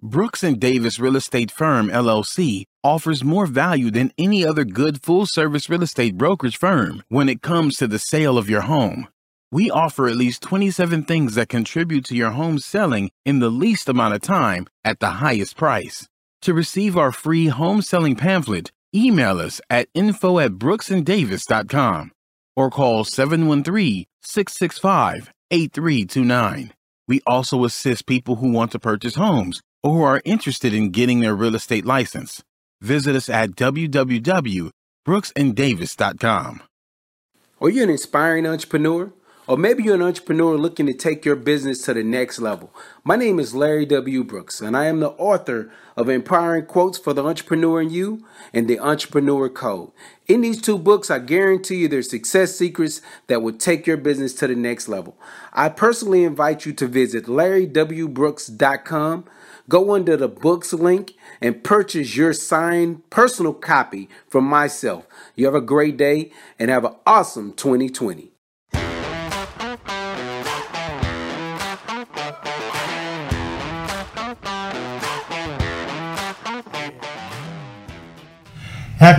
Brooks and Davis Real Estate Firm LLC offers more value than any other good full-service real estate brokerage firm when it comes to the sale of your home. We offer at least 27 things that contribute to your home selling in the least amount of time at the highest price. To receive our free home selling pamphlet, email us at info at brooksanddavis.com or call 713-665-8329. We also assist people who want to purchase homes or who are interested in getting their real estate license. Visit us at www.brooksanddavis.com. Are you an inspiring entrepreneur? Or maybe you're an entrepreneur looking to take your business to the next level. My name is Larry W. Brooks, and I am the author of Empowering Quotes for the Entrepreneur in You and The Entrepreneur Code. In these two books, I guarantee you there's success secrets that will take your business to the next level. I personally invite you to visit larrywbrooks.com Go under the books link and purchase your signed personal copy from myself. You have a great day and have an awesome 2020.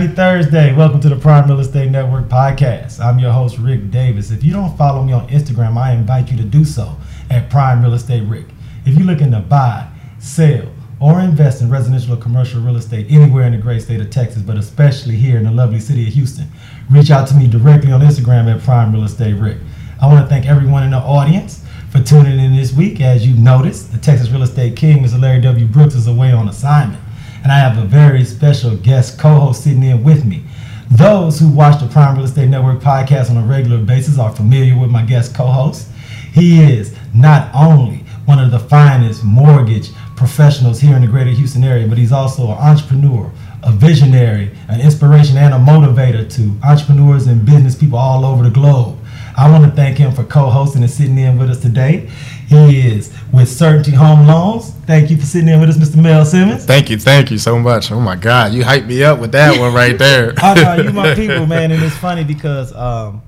Happy Thursday. Welcome to the Prime Real Estate Network podcast. I'm your host, Rick Davis. If you don't follow me on Instagram, I invite you to do so at Prime Real Estate Rick. If you're looking to buy, sell, or invest in residential or commercial real estate anywhere in the great state of Texas, but especially here in the lovely city of Houston, reach out to me directly on Instagram at Prime Real Estate Rick. I want to thank everyone in the audience for tuning in this week. As you've noticed, the Texas Real Estate King, Mr. Larry W. Brooks, is away on assignment. And I have a very special guest co host sitting in with me. Those who watch the Prime Real Estate Network podcast on a regular basis are familiar with my guest co host. He is not only one of the finest mortgage professionals here in the greater Houston area, but he's also an entrepreneur, a visionary, an inspiration, and a motivator to entrepreneurs and business people all over the globe. I want to thank him for co-hosting and sitting in with us today. He is with Certainty Home Loans. Thank you for sitting in with us, Mr. Mel Simmons. Thank you, thank you so much. Oh my God, you hyped me up with that one right there. I know you my people, man, and it's funny because um,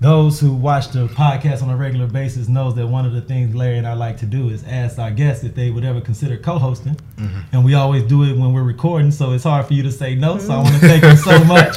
those who watch the podcast on a regular basis knows that one of the things Larry and I like to do is ask our guests if they would ever consider co-hosting, mm-hmm. and we always do it when we're recording. So it's hard for you to say no. So I want to thank you so much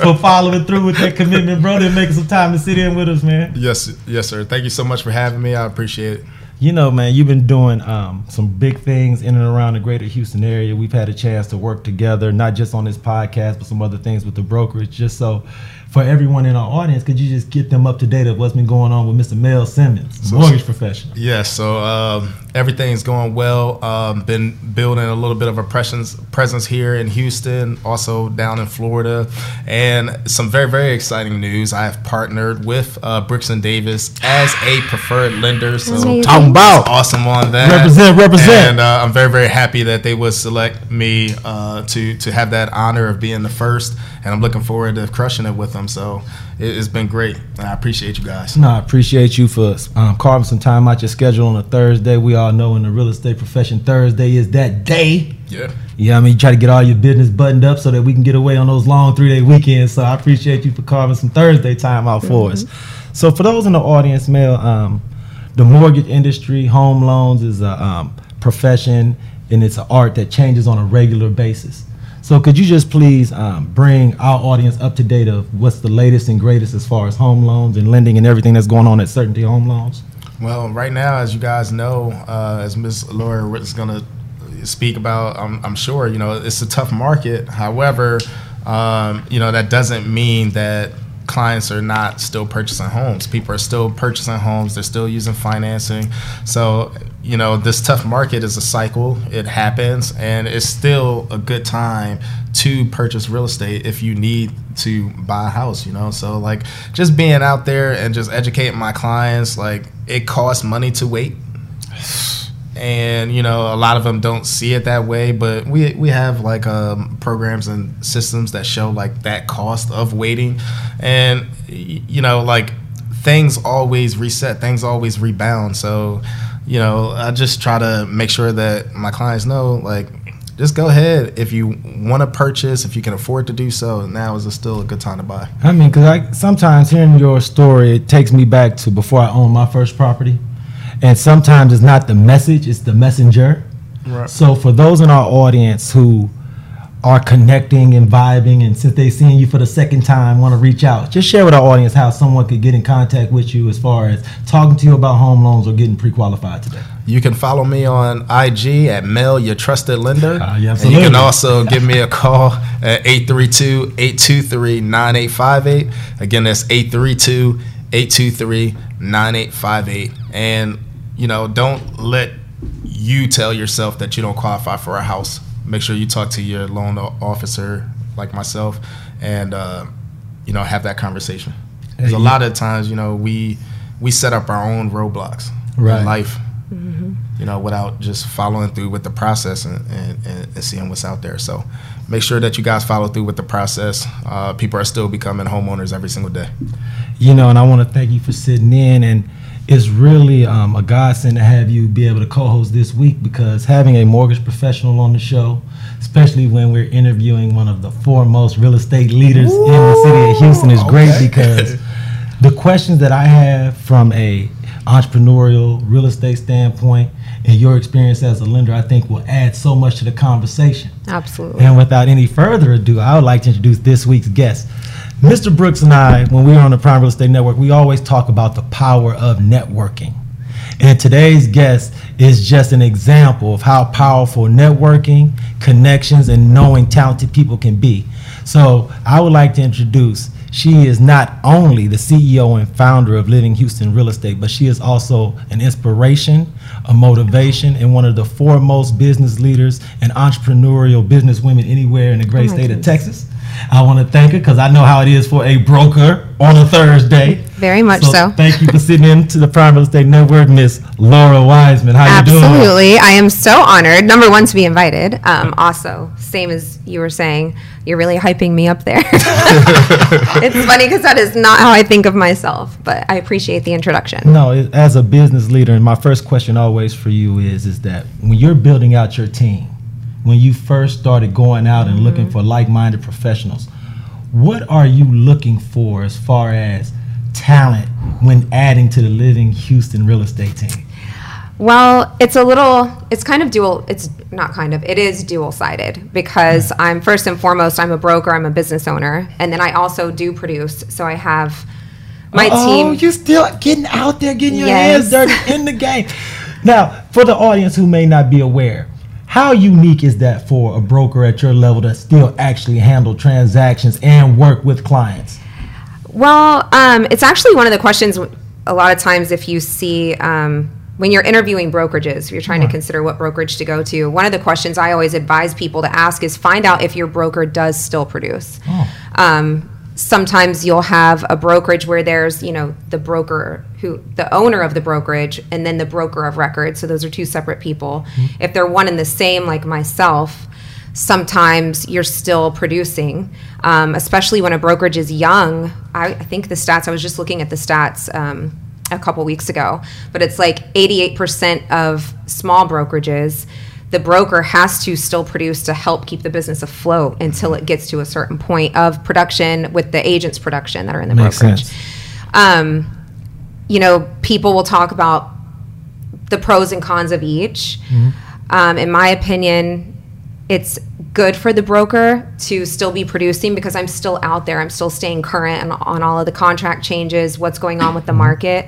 for following through with that commitment, brother, and making some time to sit in with us, man. Yes, yes, sir. Thank you so much for having me. I appreciate it. You know, man, you've been doing um, some big things in and around the greater Houston area. We've had a chance to work together, not just on this podcast, but some other things with the brokerage, just so for everyone in our audience, could you just get them up to date of what's been going on with Mr. Mel Simmons, so, mortgage professional? Yes, yeah, so um, everything's going well. Um, been building a little bit of a presence presence here in Houston, also down in Florida, and some very very exciting news. I have partnered with uh, Brooks and Davis as a preferred lender. So talking about awesome on that. Represent, represent. And uh, I'm very very happy that they would select me uh, to to have that honor of being the first, and I'm looking forward to crushing it with them them. So it, has been great. And I appreciate you guys. No, I appreciate you for um, carving some time out your schedule on a Thursday. We all know in the real estate profession, Thursday is that day. Yeah. Yeah, I mean, you try to get all your business buttoned up so that we can get away on those long three day weekends. So I appreciate you for carving some Thursday time out for mm-hmm. us. So for those in the audience, Mel, um, the mortgage industry, home loans is a um, profession and it's an art that changes on a regular basis. So could you just please um, bring our audience up to date of what's the latest and greatest as far as home loans and lending and everything that's going on at Certainty Home Loans? Well, right now, as you guys know, uh, as Ms. Laura is going to speak about, I'm, I'm, sure, you know, it's a tough market. However, um, you know, that doesn't mean that clients are not still purchasing homes. People are still purchasing homes. They're still using financing. So, you know, this tough market is a cycle. It happens, and it's still a good time to purchase real estate if you need to buy a house, you know? So, like, just being out there and just educating my clients, like, it costs money to wait and you know a lot of them don't see it that way but we we have like um, programs and systems that show like that cost of waiting. And you know like things always reset things always rebound. So you know i just try to make sure that my clients know like just go ahead. If you want to purchase if you can afford to do so now is still a good time to buy. I mean because i sometimes hearing your story it takes me back to before i owned my first property and sometimes it's not the message; it's the messenger. Right. So for those in our audience who are connecting and vibing, and since they've seen you for the second time, want to reach out, just share with our audience how someone could get in contact with you as far as talking to you about home loans or getting pre-qualified today. You can follow me on IG at Mel, your trusted lender. Uh, yeah, and you can also give me a call at 832-823-9858. Again, that's 832-823-9858. And, you know, don't let you tell yourself that you don't qualify for a house. Make sure you talk to your loan officer like myself and, uh, you know, have that conversation. Because a lot of times, you know, we we set up our own roadblocks right. in life mm-hmm. you know, without just following through with the process and, and, and, seeing what's out there. So make sure that you guys follow through with the process. Uh, people are still becoming homeowners every single day. You know, and I want to thank you for sitting in. And it's really um, a godsend to have you be able to co host this week because having a mortgage professional on the show, especially when we're interviewing one of the foremost real estate leaders Ooh, in the city of Houston, is okay. great because the questions that I have from a entrepreneurial real estate standpoint and your experience as a lender, I think will add so much to the conversation. Absolutely. And without any further ado, I would like to introduce this week's guest. Mr. Brooks and I, when we were on the Prime Real Estate Network, we always talk about the power of networking. And today's guest is just an example of how powerful networking, connections, and knowing talented people can be. So I would like to introduce she is not only the CEO and founder of Living Houston Real Estate, but she is also an inspiration, a motivation, and one of the foremost business leaders and entrepreneurial business women anywhere in the great oh state goodness. of Texas. I want to thank her because I know how it is for a broker on a Thursday. Very much so. so. Thank you for sitting in to the Prime Real Estate Network, Miss Laura Wiseman. How Absolutely. you doing? Absolutely. I am so honored. Number one, to be invited. Um, also, same as you were saying, you're really hyping me up there. it's funny because that is not how I think of myself, but I appreciate the introduction. No, as a business leader, and my first question always for you is, is that when you're building out your team, when you first started going out and mm-hmm. looking for like-minded professionals, what are you looking for as far as talent when adding to the Living Houston real estate team? Well, it's a little, it's kind of dual, it's not kind of, it is dual sided because I'm first and foremost, I'm a broker, I'm a business owner, and then I also do produce. So I have my oh, team. Oh, you still getting out there, getting your yes. hands dirty in the game. Now, for the audience who may not be aware, how unique is that for a broker at your level to still actually handle transactions and work with clients? Well, um, it's actually one of the questions a lot of times if you see um, when you're interviewing brokerages, if you're trying right. to consider what brokerage to go to. One of the questions I always advise people to ask is find out if your broker does still produce. Oh. Um, sometimes you'll have a brokerage where there's you know the broker who the owner of the brokerage and then the broker of record. So those are two separate people. Mm-hmm. if they're one and the same like myself sometimes you're still producing um, especially when a brokerage is young. I, I, think the stats i was just looking at the stats um, a couple weeks ago, but it's like 88% of small brokerages the broker has to still produce to help keep the business afloat until it gets to a certain point of production with the agent's production that are in the Makes brokerage. Um, you know, people will talk about the pros and cons of each. Mm-hmm. Um, in my opinion, it's good for the broker to still be producing because I'm still out there. I'm still staying current on, on all of the contract changes, what's going on with the mm-hmm. market.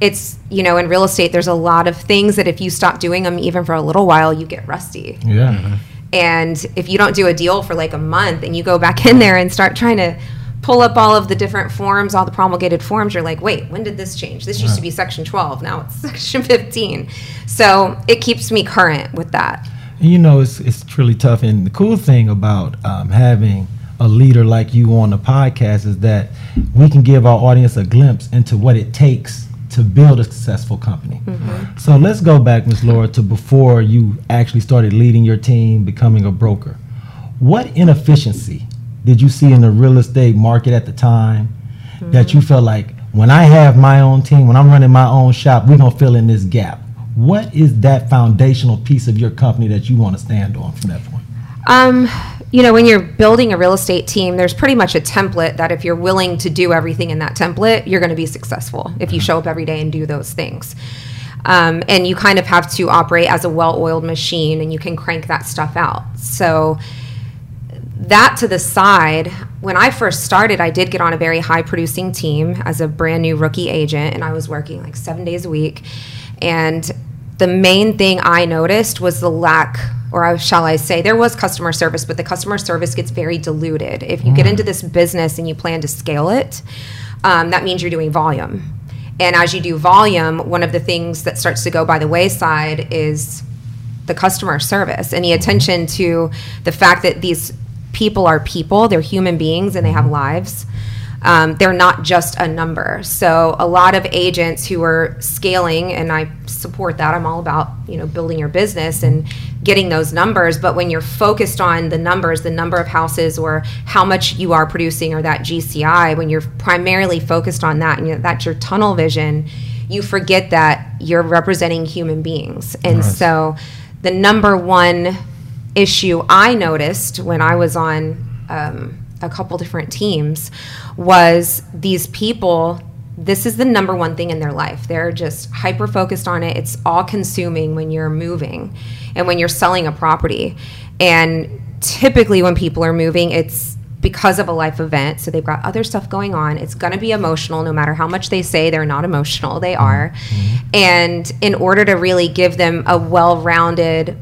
It's, you know, in real estate, there's a lot of things that if you stop doing them even for a little while, you get rusty. Yeah. And if you don't do a deal for like a month and you go back in there and start trying to pull up all of the different forms, all the promulgated forms, you're like, wait, when did this change? This used to be section 12, now it's section 15. So it keeps me current with that you know, it's it's truly tough. And the cool thing about um, having a leader like you on the podcast is that we can give our audience a glimpse into what it takes to build a successful company. Mm-hmm. So let's go back, Ms. Laura, to before you actually started leading your team, becoming a broker. What inefficiency did you see in the real estate market at the time mm-hmm. that you felt like when I have my own team, when I'm running my own shop, we're gonna fill in this gap? What is that foundational piece of your company that you want to stand on from that point? Um, you know, when you're building a real estate team, there's pretty much a template that if you're willing to do everything in that template, you're going to be successful if you show up every day and do those things. Um, and you kind of have to operate as a well-oiled machine, and you can crank that stuff out. So that to the side, when I first started, I did get on a very high producing team as a brand new rookie agent, and I was working like seven days a week. And the main thing I noticed was the lack, or shall I say, there was customer service, but the customer service gets very diluted. If you get into this business and you plan to scale it, um, that means you're doing volume. And as you do volume, one of the things that starts to go by the wayside is the customer service and the attention to the fact that these people are people, they're human beings, and they have lives. Um, they're not just a number. So a lot of agents who are scaling, and I support that. I'm all about you know building your business and getting those numbers. But when you're focused on the numbers, the number of houses or how much you are producing or that GCI, when you're primarily focused on that and you know, that's your tunnel vision, you forget that you're representing human beings. And so the number one issue I noticed when I was on um, a couple different teams was these people this is the number one thing in their life. They're just hyper focused on it. It's all consuming when you're moving and when you're selling a property. And typically, when people are moving, it's because of a life event. So they've got other stuff going on. It's going to be emotional no matter how much they say they're not emotional, they are. Mm-hmm. And in order to really give them a well rounded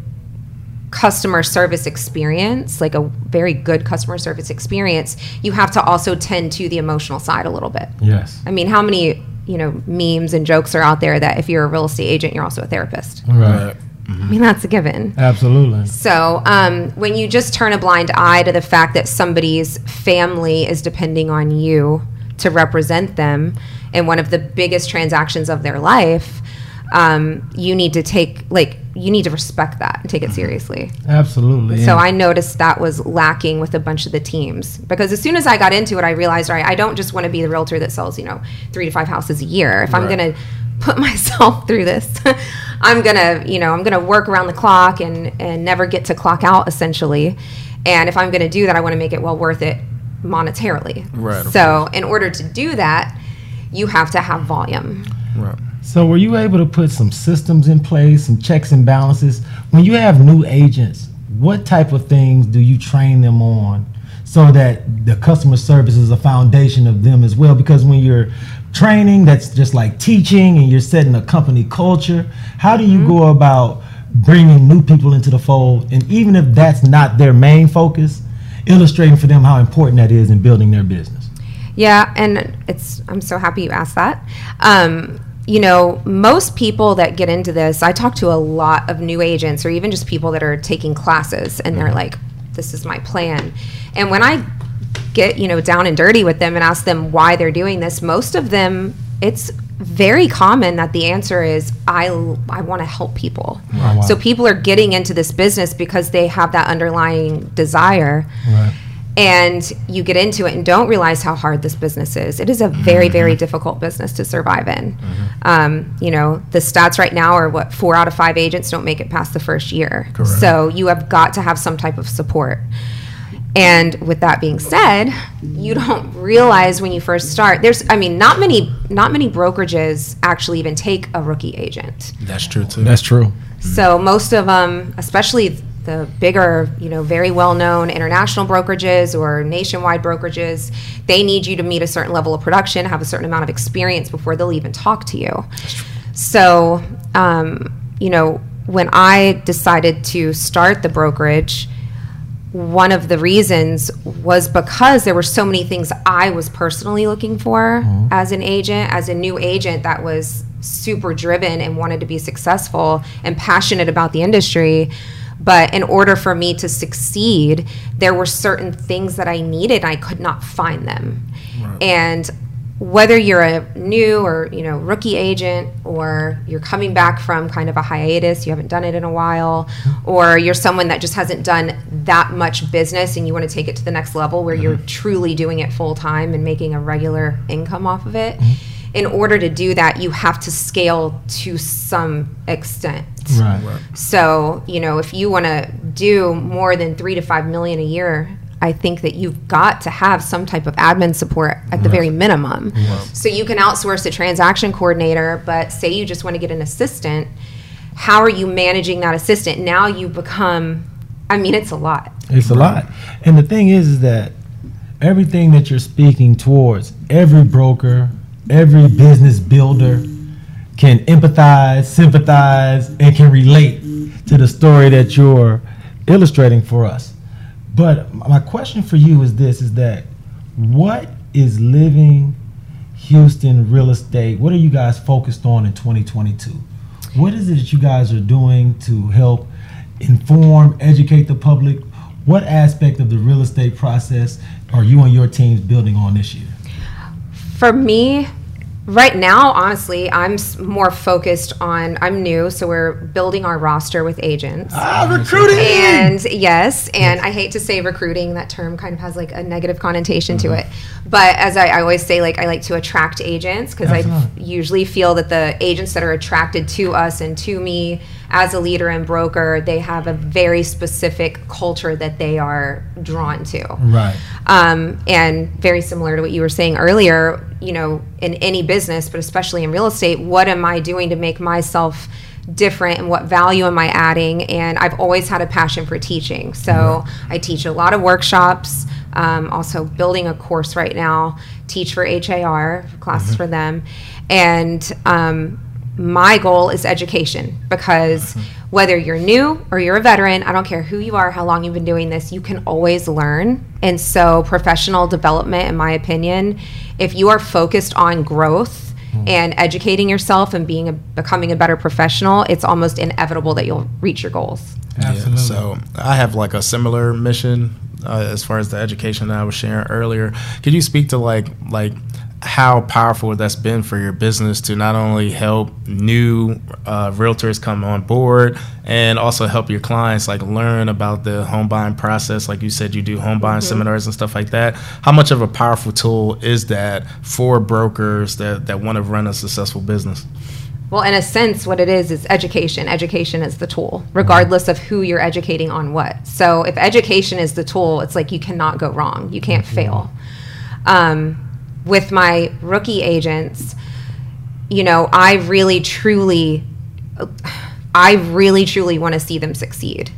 customer service experience, like a very good customer service experience, you have to also tend to the emotional side a little bit. Yes. I mean, how many, you know, memes and jokes are out there that if you're a real estate agent, you're also a therapist? Right. I mean, that's a given. Absolutely. So, um, when you just turn a blind eye to the fact that somebody's family is depending on you to represent them in one of the biggest transactions of their life, um, you need to take, like, you need to respect that and take it mm-hmm. seriously. Absolutely. So And- I noticed that was lacking with a bunch of the teams because as soon as I got into it, I realized, all right, I don't just want to be the realtor that sells, you know, three to five houses a year. If I'm going to put myself through this, I'm going to, you know, I'm going to work around the clock and, and never get to clock out essentially. And if I'm going to do that, I want to make it well worth it monetarily. Right, So in order to do that, you have to have volume. Right. So were you able to put some systems in place, some checks and balances? When you have new agents, what type of things do you train them on so that the customer service is a foundation of them as well? Because when you're training, that's just like teaching and you're setting a company culture. How do you go about bringing new people into the fold? And even if that's not their main focus, illustrating for them how important that is in building their business. Yeah, and it's I'm so happy you asked that. Um, you know, most people that get into this, I talk to a lot of new agents or even just people that are taking classes and they're mm-hmm. like, this is my plan. And when I get, you know, down and dirty with them and ask them why they're doing this, most of them, it's very common that the answer is I, I want to help people. wow. So people are getting into this business because they have that underlying desire Right. And you get into it and don't realize how hard this business is. It is a very, very difficult business to survive in. Um, you know, the stats right now are what four out of five agents don't make it past the first year. So you have got to have some type of support. And with that being said, you don't realize when you first start. There's, I mean, not many, not many brokerages actually even take a rookie agent. That's true too. That's true. So most of them, especially the bigger, you know, very well-known international brokerages or nationwide brokerages, they need you to meet a certain level of production, have a certain amount of experience before they'll even talk to you. So, um, you know, when I decided to start the brokerage, one of the reasons was because there were so many things I was personally looking for as an agent, as a new agent that was super driven and wanted to be successful and passionate about the industry. But in order for me to succeed, there were certain things that I needed. And I could not find them. And whether you're a new or you know rookie agent or you're coming back from kind of a hiatus you haven't done it in a while mm-hmm. or you're someone that just hasn't done that much business and you want to take it to the next level where you're mm-hmm. truly doing it full time and making a regular income off of it mm-hmm. in order to do that you have to scale to some extent Right. so, you know, if you want to do more than three to five million a year, I think that you've got to have some type of admin support at the very minimum. So you can outsource a transaction coordinator, but say you just want to get an assistant, how are you managing that assistant? Now you become, I mean, it's a lot. It's a lot. And the thing is, is that everything that you're speaking towards, every broker, every business builder can empathize, sympathize, and can relate to the story that you're illustrating for us. But my question for you is this is that what is living Houston real estate? What are you guys focused on in 2022? What is it that you guys are doing to help inform, educate the public? What aspect of the real estate process are you and your teams building on this year? For me, right now, honestly, I'm more focused on. I'm new, so we're building our roster with agents. Ah, recruiting! And yes, and I hate to say recruiting, that term kind of has like a negative connotation to it. But as I, I always say, like I like to attract agents because I usually feel that the agents that are attracted to us and to me as a leader and broker, they have a very specific culture that they are drawn to. Right. Um, and very similar to what you were saying earlier, you know, in any business, but especially in real estate, what am I doing to make myself different and what value am I adding? And I've always had a passion for teaching. So I teach a lot of workshops, um, also building a course right now, teach for HAR, classes for them. And um, my goal is education because whether you're new or you're a veteran, I don't care who you are, how long you've been doing this, you can always learn. And so, professional development, in my opinion, if you are focused on growth and educating yourself and being a, becoming a better professional, it's almost inevitable that you'll reach your goals. Absolutely. So I have like a similar mission uh, as far as the education that I was sharing earlier. Could you speak to like like how powerful that's been for your business to not only help new uh, realtors come on board and also help your clients like learn about the home buying process like you said you do home buying seminars and stuff like that how much of a powerful tool is that for brokers that, that want to run a successful business Well, in a sense, what it is is education. Education is the tool, regardless of who you're educating on what. So, if education is the tool, it's like you cannot go wrong. You can't fail. Um, with my rookie agents, you know, I really, truly, I really, truly want to see them succeed.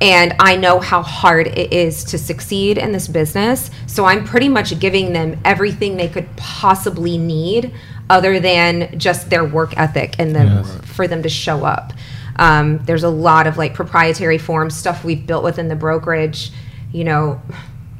And I know how hard it is to succeed in this business. So I'm pretty much giving them everything they could possibly need other than just their work ethic and them Yes. for them to show up. Um, there's a lot of like proprietary forms, stuff we've built within the brokerage. You know,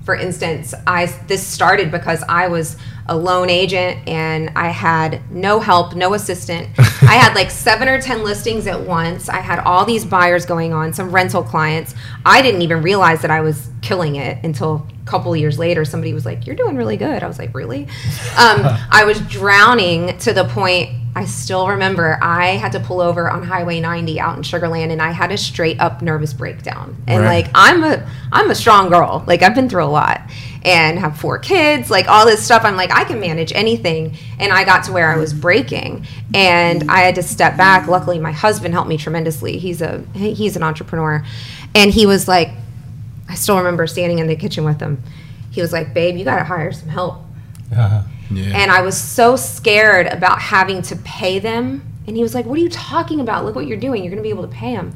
for instance, I this started because I was a lone agent and I had no help, no assistant. I had like seven or ten listings at once. I had all these buyers going on, some rental clients. I didn't even realize that I was killing it until a couple years later. Somebody was like, "You're doing really good." I was like, "Really?" Um, I was drowning to the point. I still remember I had to pull over on Highway 90 out in Sugarland, and I had a straight up nervous breakdown. And Right. like I'm a I'm a strong girl. Like I've been through a lot and have four kids, like all this stuff. I'm like I can manage anything. And I got to where I was breaking and I had to step back. Luckily my husband helped me tremendously. He's a he's an entrepreneur. And he was like I still remember standing in the kitchen with him. He was like, "Babe, you got to hire some help." Uh-huh. yeah And I was so scared about having to pay them. And he was like, What are you talking about? Look what you're doing. You're going to be able to pay them.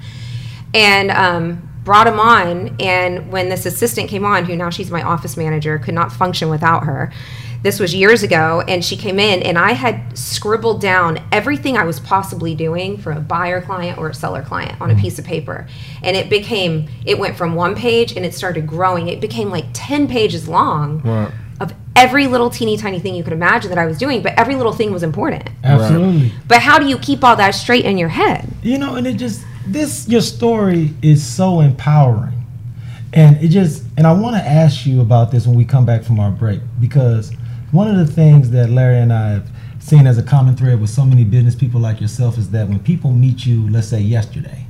And um, brought him on. And when this assistant came on, who now she's my office manager, could not function without her. This was years ago. And she came in, and I had scribbled down everything I was possibly doing for a buyer client or a seller client on a mm-hmm. piece of paper. And it became, it went from one page and it started growing. It became like 10 pages long Right. of every little teeny tiny thing you could imagine that I was doing, but every little thing was important. Absolutely. But how do you keep all that straight in your head? You know, and it just this your story is so empowering. And it just and I want to ask you about this when we come back from our break because one of the things that Larry and I have seen as a common thread with so many business people like yourself is that when people meet you, let's say yesterday,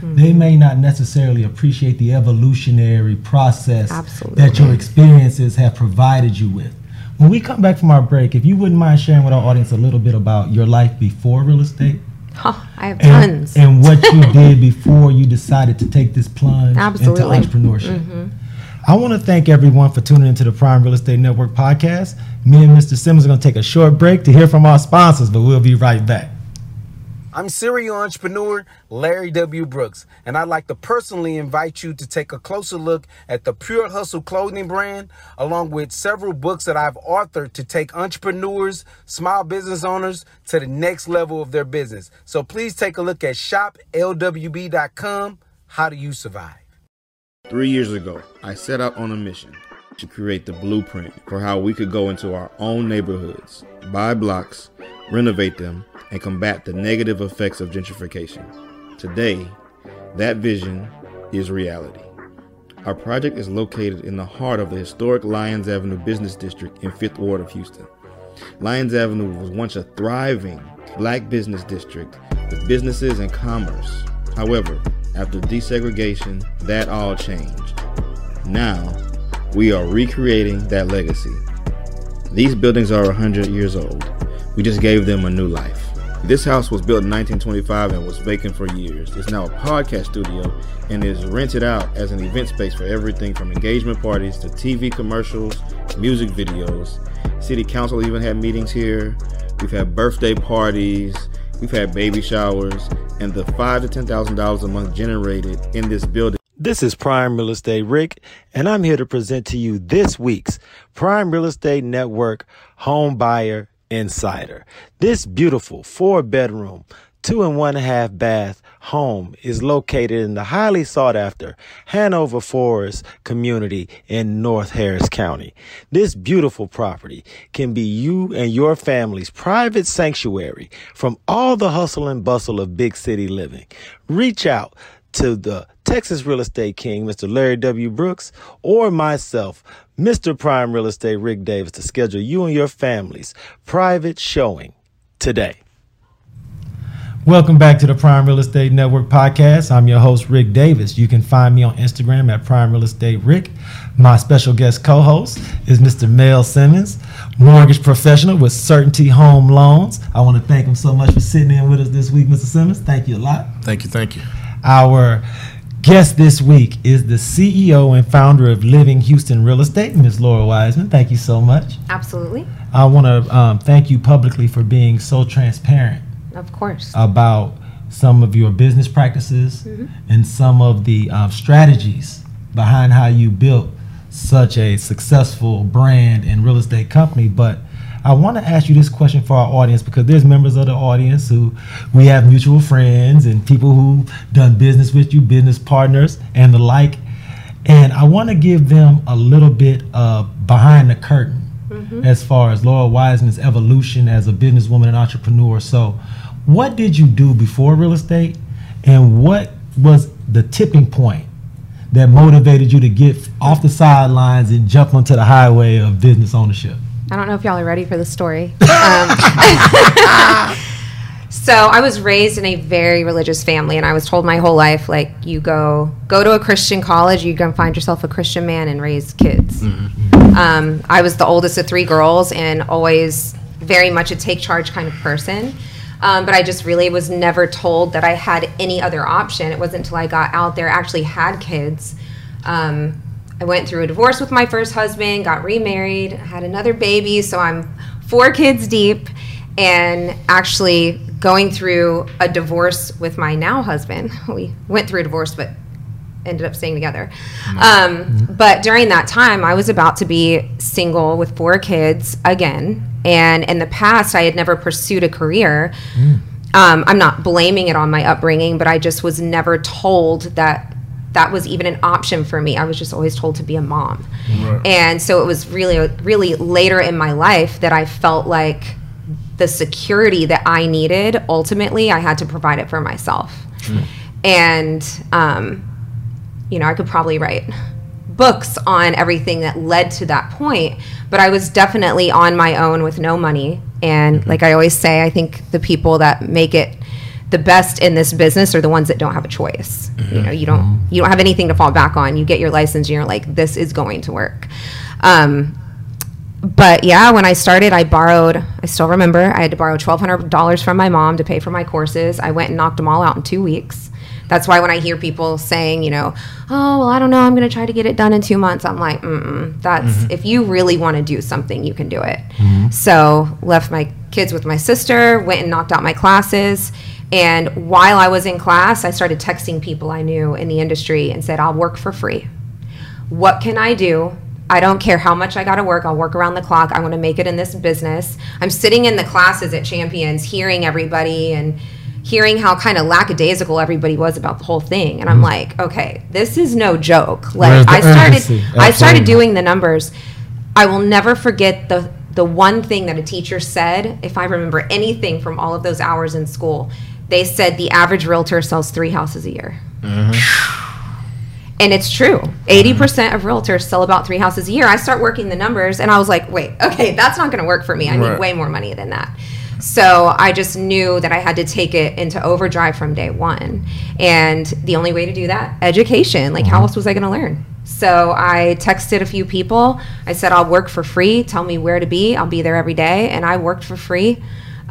hmm. they may not necessarily appreciate the evolutionary process Absolutely. that your experiences have provided you with. When we come back from our break, if you wouldn't mind sharing with our audience a little bit about your life before real estate Huh, I have and, tons. and what you did before you decided to take this plunge Absolutely. Mm-hmm. into entrepreneurship. I want to thank everyone for tuning into the Prime Real Estate Network podcast. Me and Mr. Simmons are going to take a short break to hear from our sponsors, but we'll be right back. I'm serial entrepreneur Larry W. Brooks, and I'd like to personally invite you to take a closer look at the Pure Hustle clothing brand, along with several books that I've authored to take entrepreneurs, small business owners to the next level of their business. So please take a look at shoplwb.com. How do you survive? Three years ago, I set out on a mission to create the blueprint for how we could go into our own neighborhoods, buy blocks, renovate them, and combat the negative effects of gentrification. Today, that vision is reality. Our project is located in the heart of the historic Lyons Avenue Business District in 5th Ward of Houston. Lyons Avenue was once a thriving black business district with businesses and commerce. However, after desegregation, that all changed. Now, we are recreating that legacy. These buildings are 100 years old. We just gave them a new life. This house was built in 1925 and was vacant for years. It's now a podcast studio and is rented out as an event space for everything from engagement parties to TV commercials, music videos. City Council even had meetings here. We've had birthday parties. We've had baby showers, and the five to ten thousand dollars a month generated in this building. This is Prime Real Estate Rick, and I'm here to present to you this week's Prime Real Estate Network Home Buyer Insider. This beautiful four bedroom, two and one half bath home is located in the highly sought after Hanover Forest community in North Harris County. This beautiful property can be you and your family's private sanctuary from all the hustle and bustle of big city living. Reach out to the Texas Real Estate King, Mr. Larry W. Brooks, or myself, Mr. Prime Real Estate Rick Davis, to schedule you and your family's private showing today. Welcome back to the Prime Real Estate Network podcast. I'm your host, Rick Davis. You can find me on Instagram at Prime Real Estate Rick. My special guest co host is Mr. Mel Simmons, mortgage professional with Certainty Home Loans. I want to thank him so much for sitting in with us this week, Mr. Simmons. Thank you a lot. Thank you. Thank you. Our guest this week is the CEO and founder of Living Houston Real Estate, Ms. Laura Wiseman. Thank you so much. Absolutely. I want to um, thank you publicly for being so transparent Of course. about some of your business practices and some of the um, strategies behind how you built such a successful brand and real estate company. But I want to ask you this question for our audience because there's members of the audience who we have mutual friends and people who done business with you, business partners and the like. And I want to give them a little bit of behind the curtain mm-hmm. as far as Laura Wiseman's evolution as a businesswoman and entrepreneur. So, what did you do before real estate, and what was the tipping point that motivated you to get off the sidelines and jump onto the highway of business ownership? I don't know if y'all are ready for the story. Um, so I was raised in a very religious family, and I was told my whole life, like, you go go to a Christian college, you can find yourself a Christian man and raise kids. Um, I was the oldest of three girls, and always very much a take charge kind of person. Um, but I just really was never told that I had any other option. It wasn't until I got out there, actually had kids. Um, I went through a divorce with my first husband, got remarried, had another baby, so I'm four kids deep, and actually going through a divorce with my now husband. We went through a divorce, but ended up staying together. Um, but during that time, I was about to be single with four kids again. And in the past, I had never pursued a career. Um, I'm not blaming it on my upbringing, but I just was never told that that was even an option for me. I was just always told to be a mom. And so it was really, really later in my life that I felt like the security that I needed, ultimately, I had to provide it for myself. And, um, you know, I could probably write books on everything that led to that point, but I was definitely on my own with no money. And like I always say, I think the people that make it the best in this business are the ones that don't have a choice. You know, you don't you don't have anything to fall back on. You get your license and you're like, this is going to work. Um, but yeah, when I started, I borrowed, I still remember, I had to borrow $1,200 from my mom to pay for my courses. I went and knocked them all out in two weeks. That's why when I hear people saying, you know, oh, well, I don't know, I'm going to try to get it done in two months, I'm like, mm that's mm-hmm. if you really want to do something, you can do it. Mm-hmm. So, left my kids with my sister, went and knocked out my classes. And while I was in class, I started texting people I knew in the industry and said, I'll work for free. What can I do I don't care how much I got to work. I'll work around the clock. I want to make it in this business. I'm sitting in the classes at Champions, hearing everybody and hearing how kind of lackadaisical everybody was about the whole thing. And I'm mm-hmm. like, okay, this is no joke. Like I started, I started doing the numbers. I will never forget the the one thing that a teacher said, if I remember anything from all of those hours in school. They said the average realtor sells three houses a year. Mm-hmm. And it's true. 80% of realtors sell about three houses a year. I start working the numbers and i was like wait okay that's not going to work for me. I need way more money than that. So i just knew that i had to take it into overdrive from day one. And the only way to do that education. Like mm-hmm. how else was i going to learn? So i texted a few people. I said i'll work for free. Tell me where to be. I'll be there every day. And i worked for free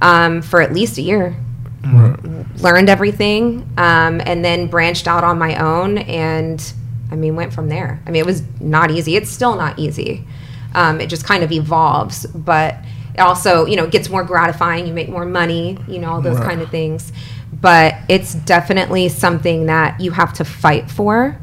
um, for at least a year right. learned everything, um, and then branched out on my own. And I mean, went from there. I mean, it was not easy. It's still not easy. Um, it just kind of evolves, but it also, you know, gets more gratifying. You make more money, you know, all those right. kind of things. But it's definitely something that you have to fight for.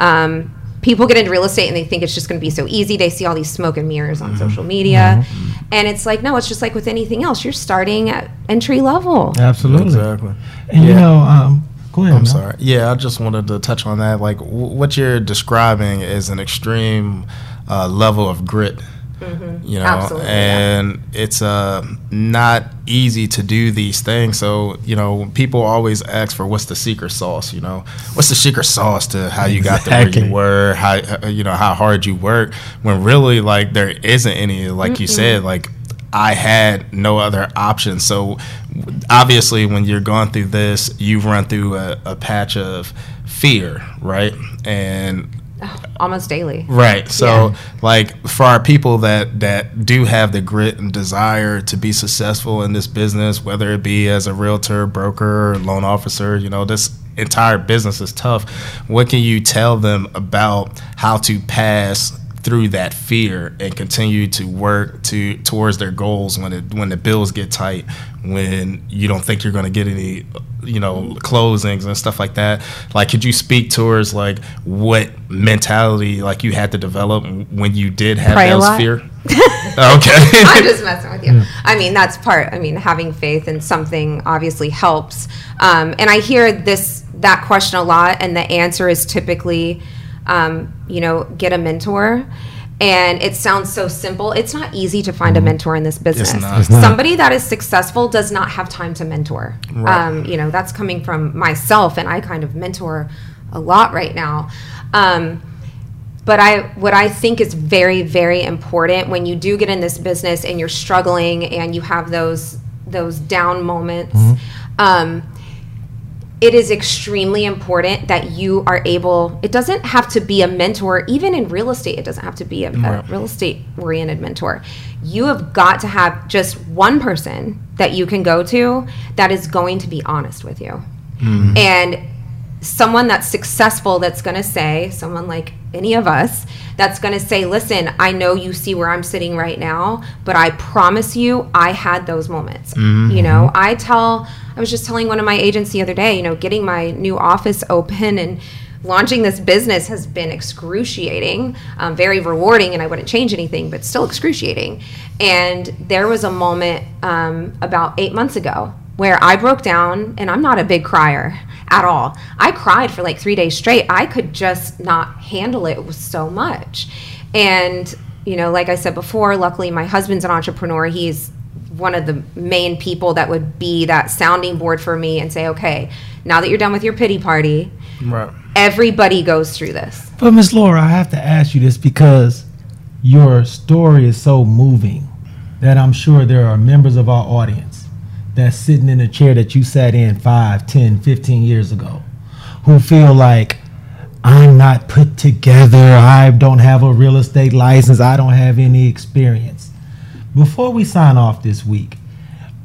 Um, people get into real estate and they think it's just going to be so easy. They see all these smoke and mirrors on mm-hmm. social media. Mm-hmm. And it's like, no, it's just like with anything else. You're starting at entry level. Absolutely. Exactly. And yeah. you know, um, go ahead. I'm sorry. Yeah, I just wanted to touch on that. Like, w- what you're describing is an extreme uh, level of grit Mm-hmm. You know, Absolutely, and yeah. it's uh, not easy to do these things. So, you know, people always ask for what's the secret sauce. You know, what's the secret sauce to how you exactly. got to where you were, how uh, you know how hard you work. When really, like, there isn't any. Like mm you said, like I had no other option. So obviously, when you're going through this, you've run through a, a patch of fear, right? And almost daily. Right. So yeah. like for our people that that do have the grit and desire to be successful in this business, whether it be as a realtor, broker, loan officer, you know, this entire business is tough. What can you tell them about how to pass through that fear and continue to work to towards their goals when it when the bills get tight, when you don't think you're going to get any you know closings and stuff like that like could you speak towards like what mentality like you had to develop when you did have Pray those fear? Okay. I'm just messing with you. I mean that's part i mean having faith in something obviously helps. Um, and i hear this that question a lot and the answer is typically um, you know, get a mentor. And it sounds so simple. It's not easy to find a mm-hmm. mentor in this business. It's not. It's not. Somebody that is successful does not have time to mentor. Right. Um, you know, that's coming from myself, and I kind of mentor a lot right now. Um, but I, what I think is very, very important when you do get in this business and you're struggling and you have those those down moments. Mm-hmm. Um, it is extremely important that you are able it doesn't have to be a mentor. Even in real estate it doesn't have to be a, a real estate oriented mentor. You have got to have just one person that you can go to that is going to be honest with you. Mm-hmm. and someone that's successful that's going to say someone like any of us that's going to say listen i know you see where i'm sitting right now but i promise you i had those moments mm-hmm. you know i tell I was just telling one of my agents the other day, you know, getting my new office open and launching this business has been excruciating, um, very rewarding, and I wouldn't change anything, but still excruciating. And there was a moment um, about eight months ago where I broke down, and I'm not a big crier at all. I cried for like three days straight. I could just not handle it. It was so much. And, you know, like I said before, luckily my husband's an entrepreneur. He's one of the main people that would be that sounding board for me and say, okay, now that you're done with your pity party, right. everybody goes through this. But Miss Laura, I have to ask you this because your story is so moving that I'm sure there are members of our audience that's sitting in a chair that you sat in 5, 10, 15 years ago who feel like I'm not put together, I don't have a real estate license, I don't have any experience. Before we sign off this week,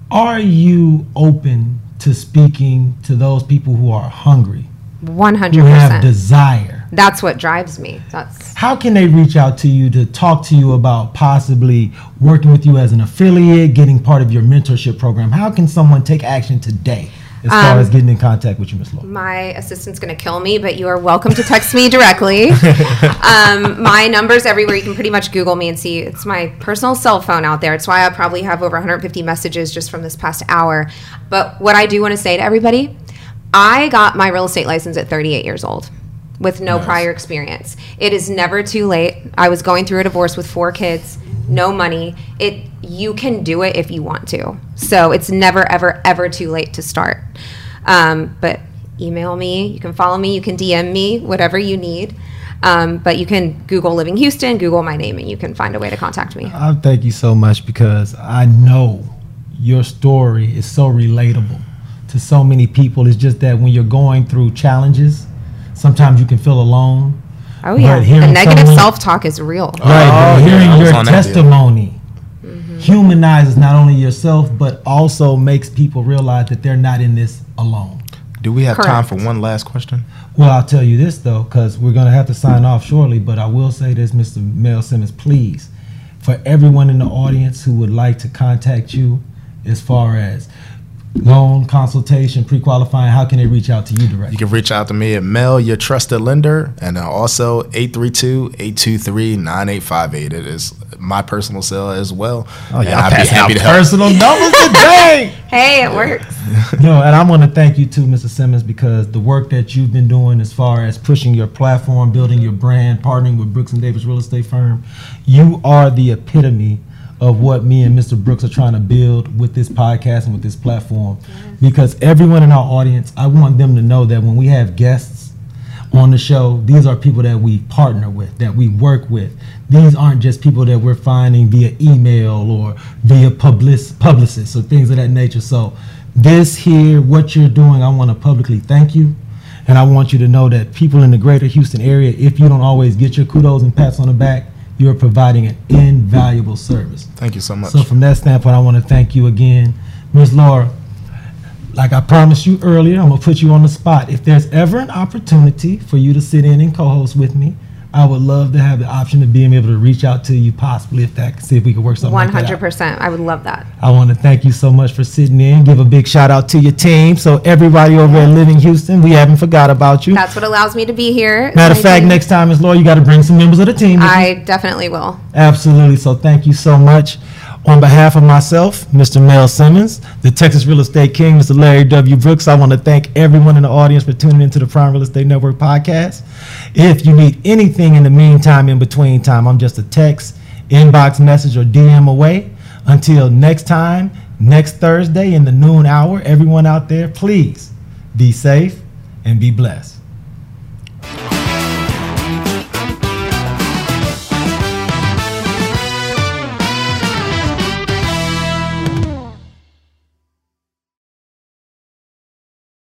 are you open to speaking to those people who are hungry? One who have desire. That's what drives me. That's How can they reach out to you to talk to you about possibly working with you as an affiliate, getting part of your mentorship program? How can someone take action today as far Um, as getting in contact with you, Ms. Laura? my assistant's going to kill me, but you are welcome to text me directly. um, my number's everywhere. You can pretty much Google me and see. It's my personal cell phone out there. It's why I probably have over 150 messages just from this past hour. But what I do want to say to everybody, I got my real estate license at 38 years old with no prior experience. It is never too late. I was going through a divorce with four kids, no money. It you can do it if you want to. So it's never ever ever too late to start. Um, but email me. You can follow me. You can DM me. Whatever you need. Um, but you can Google Living Houston, Google my name, and you can find a way to contact me. I thank you so much because I know your story is so relatable to so many people. It's just that when you're going through challenges, sometimes you can feel alone. Oh yeah, the negative someone- self-talk is real. Right. Oh, but yeah, hearing your on that deal. testimony Mm-hmm. humanizes not only yourself, but also makes people realize that they're not in this alone. Do we have time for one last question? Well, I'll tell you this though, because we're going to have to sign off shortly. But I will say this, Mr. Mel Simmons, please, for everyone in the audience who would like to contact you, as far as loan consultation, pre-qualifying, how can they reach out to you directly? You can reach out to me at Mel, your trusted lender, and uh, also 832-823-9858. It is my personal cell as well. Oh, And y'all I'd be happy out to help. personal numbers today. Hey, it works. No, and I want to thank you too, Mr. Simmons, because the work that you've been doing as far as pushing your platform, building your brand, partnering with Brooks and Davis Real Estate Firm, you are the epitome of what me and Mr. Brooks are trying to build with this podcast and with this platform. Because everyone in our audience, I want them to know that when we have guests on the show, these are people that we partner with, that we work with. These aren't just people that we're finding via email or via public, publicists or things of that nature. So, this here, what you're doing, I want to publicly thank you. And I want you to know that people in the greater Houston area, if you don't always get your kudos and pats on the back, you're providing an invaluable service. Thank you so much. So from that standpoint, I want to thank you again, Ms. Laura. Like I promised you earlier, I'm gonna put you on the spot. If there's ever an opportunity for you to sit in and co-host with me, I would love to have the option of being able to reach out to you, possibly if that, see if we could work something. One hundred percent, I would love that. I want to thank you so much for sitting in. Give a big shout out to your team. So everybody over at Living Houston, we haven't forgot about you. That's what allows me to be here. Matter of fact, team. next time, Ms. Laura, you got to bring some members of the team. with you. I definitely will. Absolutely. So thank you so much. On behalf of myself, Mr. Mel Simmons, the Texas Real Estate King, Mr. Larry W. Brooks, I want to thank everyone in the audience for tuning into the Prime Real Estate Network podcast. If you need anything in the meantime, in between time, I'm just a text, inbox message, or DM away. Until next time, next Thursday in the noon hour, everyone out there, please be safe and be blessed.